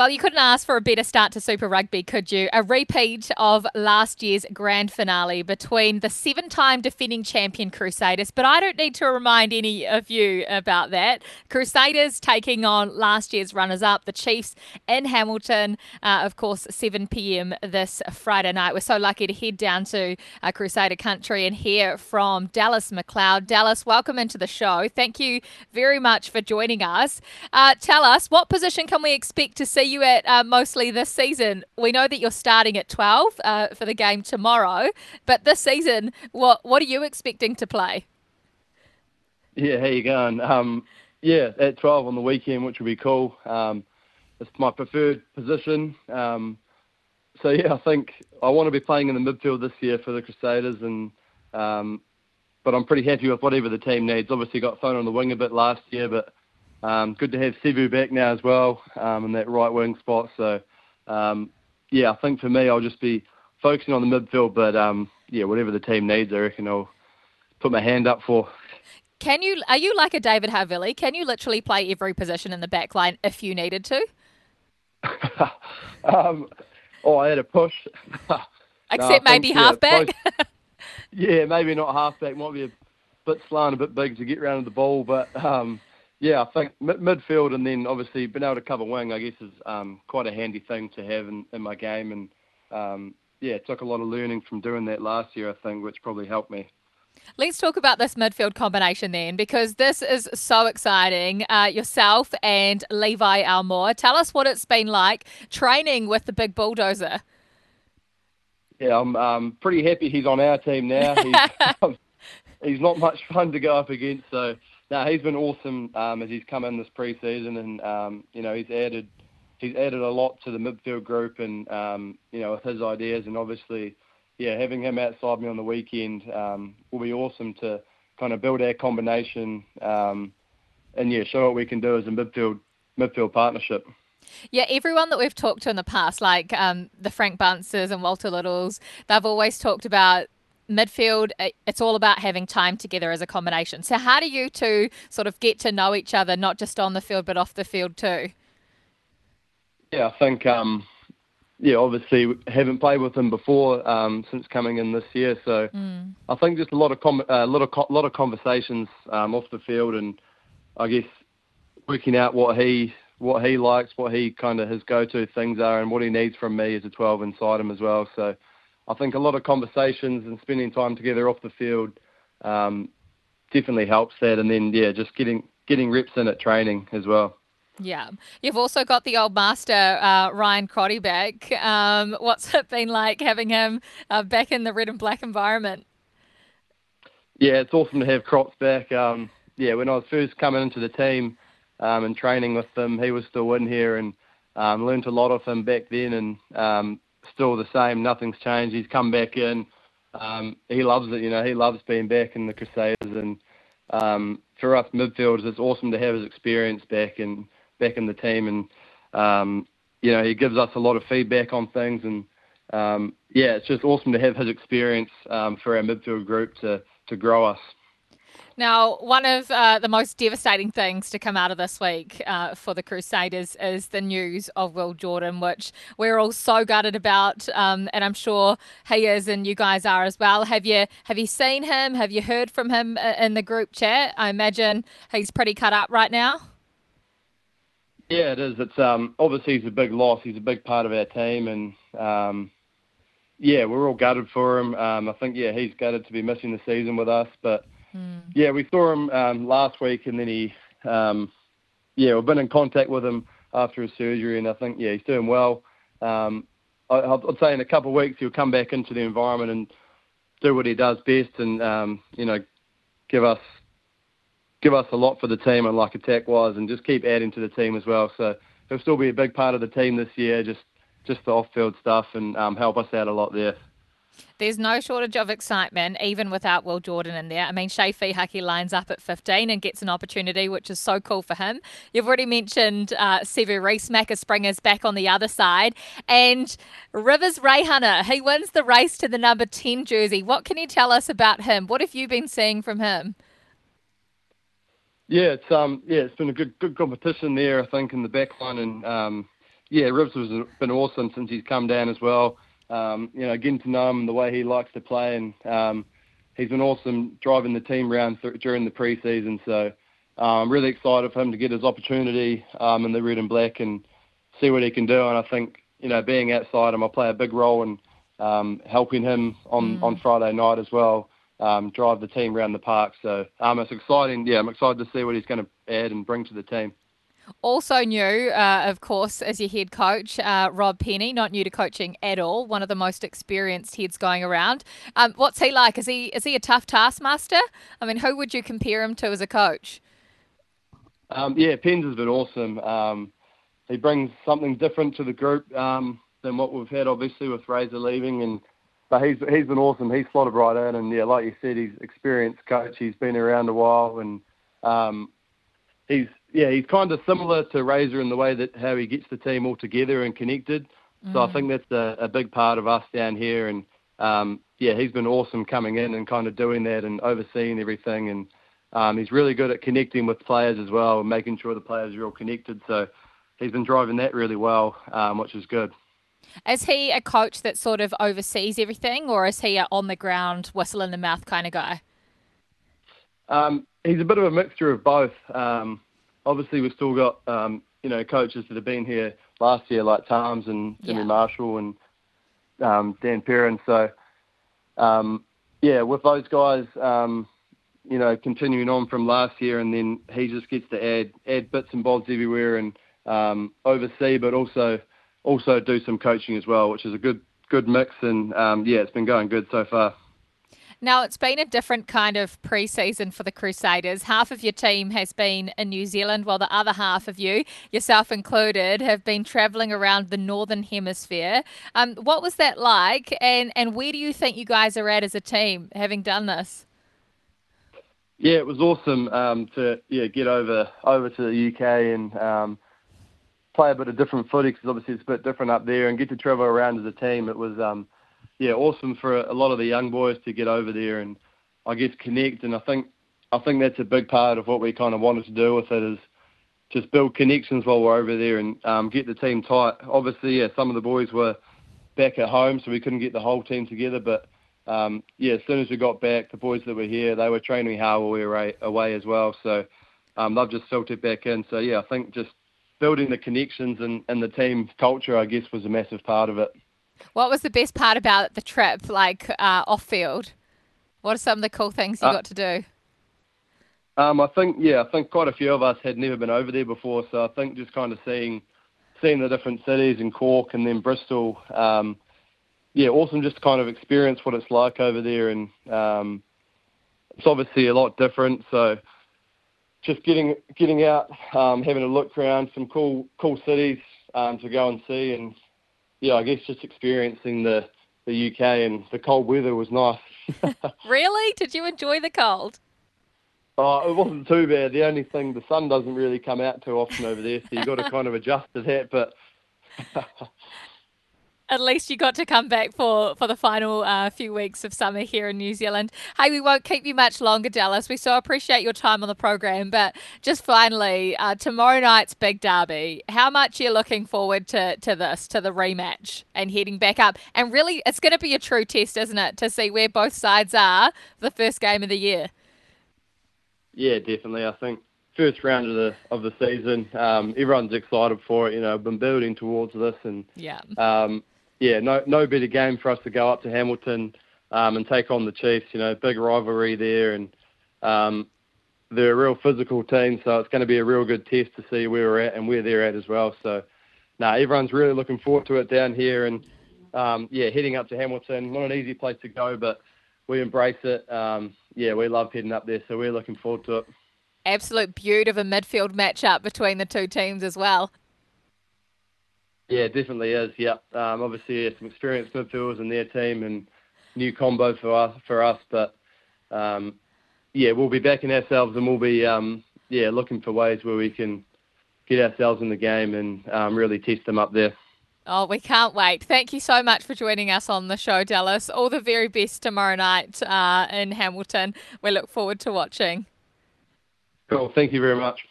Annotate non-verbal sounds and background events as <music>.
Well, you couldn't ask for a better start to Super Rugby, could you? A repeat of last year's grand finale between the seven time defending champion Crusaders. But I don't need to remind any of you about that. Crusaders taking on last year's runners up, the Chiefs in Hamilton, uh, of course, 7 pm this Friday night. We're so lucky to head down to uh, Crusader country and hear from Dallas McLeod. Dallas, welcome into the show. Thank you very much for joining us. Uh, tell us, what position can we expect to see you at uh, mostly this season? We know that you're starting at 12 uh, for the game tomorrow, but this season, what what are you expecting to play? Yeah, how you going? Um, yeah, at 12 on the weekend, which will be cool. Um, it's my preferred position. Um, so yeah, I think I want to be playing in the midfield this year for the Crusaders, and um, but I'm pretty happy with whatever the team needs. Obviously, got thrown on the wing a bit last year, but um, good to have Sevu back now as well um, in that right wing spot. So um, yeah, I think for me, I'll just be focusing on the midfield, but um, yeah, whatever the team needs, I reckon I'll put my hand up for. Can you? Are you like a David Havili? Can you literally play every position in the back line if you needed to? <laughs> um, oh, I had a push. <laughs> Except no, maybe think, halfback. Yeah, yeah, maybe not halfback. Might be a bit slant, a bit big to get around the ball, but um, yeah, I think mid- midfield and then obviously being able to cover wing, I guess, is um, quite a handy thing to have in, in my game. And um, yeah, it took a lot of learning from doing that last year, I think, which probably helped me. Let's talk about this midfield combination then, because this is so exciting. Uh, yourself and Levi Aumua. Tell us what it's been like training with the big bulldozer. Yeah, I'm um, pretty happy he's on our team now. He's, <laughs> <laughs> he's not much fun to go up against, so no, he's been awesome um, as he's come in this preseason, and um, you know he's added he's added a lot to the midfield group, and um, you know with his ideas, and obviously yeah, having him outside me on the weekend um, will be awesome to kind of build our combination um, and yeah, show what we can do as a midfield midfield partnership. Yeah, everyone that we've talked to in the past, like um, the Frank Bunces and Walter Littles, they've always talked about midfield. It's all about having time together as a combination. So, how do you two sort of get to know each other, not just on the field but off the field too? Yeah, I think um, yeah, obviously haven't played with him before um, since coming in this year. So mm. I think just a lot of com- uh, lot of co- lot of conversations um, off the field, and I guess working out what he what he likes, what he kind of his go-to things are, and what he needs from me as a 12 inside him as well. So I think a lot of conversations and spending time together off the field um, definitely helps that, and then yeah, just getting getting reps in at training as well. Yeah. You've also got the old master, uh, Ryan Crotty, back. Um, what's it been like having him uh, back in the red and black environment? Yeah, it's awesome to have Crots back. Um, yeah, when I was first coming into the team um, and training with him, he was still in here and um, learned a lot of him back then and um, still the same. Nothing's changed. He's come back in. Um, he loves it, you know, he loves being back in the Crusaders and um, for us midfielders, it's awesome to have his experience back and back in the team, and um, you know he gives us a lot of feedback on things, and um, yeah, it's just awesome to have his experience um, for our midfield group to to grow us. Now, one of uh, the most devastating things to come out of this week uh, for the Crusaders is the news of Will Jordan, which we're all so gutted about, um, and I'm sure he is, and you guys are as well. Have you have you seen him? Have you heard from him uh, in the group chat? I imagine he's pretty cut up right now. Yeah, it is. It's um, obviously he's a big loss. He's a big part of our team, and um, yeah, we're all gutted for him. Um, I think yeah, he's gutted to be missing the season with us. But mm. yeah, we saw him um, last week, and then he um, yeah, we've been in contact with him after his surgery, and I think yeah, he's doing well. Um, I, I'd say in a couple of weeks he'll come back into the environment and do what he does best, and um, you know, give us give us a lot for the team and like attack wise, and just keep adding to the team as well. So he'll still be a big part of the team this year, just just the off field stuff, and um, help us out a lot there. There's no shortage of excitement, even without Will Jordan in there. I mean, Chay Fihaki lines up at 15 and gets an opportunity, which is so cool for him. You've already mentioned uh, Sevu Reece, Macca Springer's back on the other side. And Rivez Reihana, he wins the race to the number 10 jersey. What can you tell us about him? What have you been seeing from him? Yeah, it's um yeah, it's been a good good competition there. I think in the back line, and um yeah, Rivez has been awesome since he's come down as well. Um, you know, getting to know him the way he likes to play, and um, he's been awesome driving the team around th- during the preseason. So I'm um, really excited for him to get his opportunity um, in the red and black and see what he can do. And I think you know, being outside him, I play a big role in um, helping him on mm. on Friday night as well. Um, drive the team around the park. So um, it's exciting. Yeah, I'm excited to see what he's going to add and bring to the team. Also new, uh, of course, as your head coach, uh, Rob Penney, not new to coaching at all. One of the most experienced heads going around. Um, what's he like? Is he is he a tough taskmaster? I mean, who would you compare him to as a coach? Um, yeah, Pens has been awesome. Um, he brings something different to the group um, than what we've had, obviously, with Razor leaving. And but he's he's been awesome. He's slotted right in, and yeah, like you said, he's experienced coach. He's been around a while, and um, he's yeah, he's kind of similar to Razor in the way that how he gets the team all together and connected. Mm. So I mm. think that's a, a big part of us down here, and um, yeah, he's been awesome coming in and kind of doing that and overseeing everything, and um, he's really good at connecting with players as well and making sure the players are all connected. So he's been driving that really well, um, which is good. Is he a coach that sort of oversees everything, or is he a on the ground, whistle in the mouth kind of guy? Um, he's a bit of a mixture of both. Um, obviously, we've still got um, you know coaches that have been here last year, like Tams and Jimmy yeah. Marshall and um, Dan Perrin. So um, yeah, with those guys, um, you know, continuing on from last year, and then he just gets to add add bits and bobs everywhere and um, oversee, but also also do some coaching as well, which is a good good mix. And um, yeah, it's been going good so far. Now, it's been a different kind of pre-season for the Crusaders. Half of your team has been in New Zealand, while the other half of you, yourself included, have been travelling around the Northern Hemisphere. Um, what was that like, and, and where do you think you guys are at as a team, having done this? Yeah, it was awesome um, to yeah get over over to the UK and um, play a bit of different footy because obviously it's a bit different up there and get to travel around as a team. It was um, yeah awesome for a lot of the young boys to get over there and I guess connect. And I think I think that's a big part of what we kind of wanted to do with it is just build connections while we're over there and um, get the team tight. Obviously, yeah, some of the boys were back at home, so we couldn't get the whole team together. But um, yeah, as soon as we got back, the boys that were here, they were training hard while we were away as well. So um, they've just filtered back in. So yeah, I think just building the connections and, and the team culture, I guess, was a massive part of it. What was the best part about the trip, like uh, off field? What are some of the cool things you uh, got to do? Um, I think yeah, I think quite a few of us had never been over there before, so I think just kind of seeing seeing the different cities in Cork and then Bristol, um, yeah, awesome just to kind of experience what it's like over there, and um, it's obviously a lot different. So just getting getting out, um, having a look around some cool cool cities um, to go and see, and yeah, I guess just experiencing the the UK and the cold weather was nice. <laughs> really? Did you enjoy the cold? Oh, it wasn't too bad. The only thing, the sun doesn't really come out too often over there, so you've got to kind of adjust to that. But <laughs> at least you got to come back for for the final uh, few weeks of summer here in New Zealand. Hey, we won't keep you much longer, Dallas. We so appreciate your time on the program. But just finally, uh, tomorrow night's big derby. How much are you looking forward to to this, to the rematch, and heading back up? And really, it's going to be a true test, isn't it, to see where both sides are for the first game of the year. Yeah, definitely. I think first round of the of the season. Um, everyone's excited for it. You know, been building towards this, and yeah, um, yeah, no no better game for us to go up to Hamilton um, and take on the Chiefs. You know, big rivalry there, and um, they're a real physical team, so it's going to be a real good test to see where we're at and where they're at as well. So, now nah, everyone's really looking forward to it down here, and um, yeah, heading up to Hamilton, not an easy place to go, but we embrace it. Um, yeah, we love heading up there, so we're looking forward to it. Absolute beauty of a midfield matchup between the two teams as well. Yeah, definitely is. Yeah, um, obviously yeah, some experienced midfielders in their team and new combo for us. For us, but um, yeah, we'll be backing ourselves and we'll be um, yeah looking for ways where we can get ourselves in the game and um, really test them up there. Oh, we can't wait. Thank you so much for joining us on the show, Dallas. All the very best tomorrow night uh, in Hamilton. We look forward to watching. Cool. Thank you very much.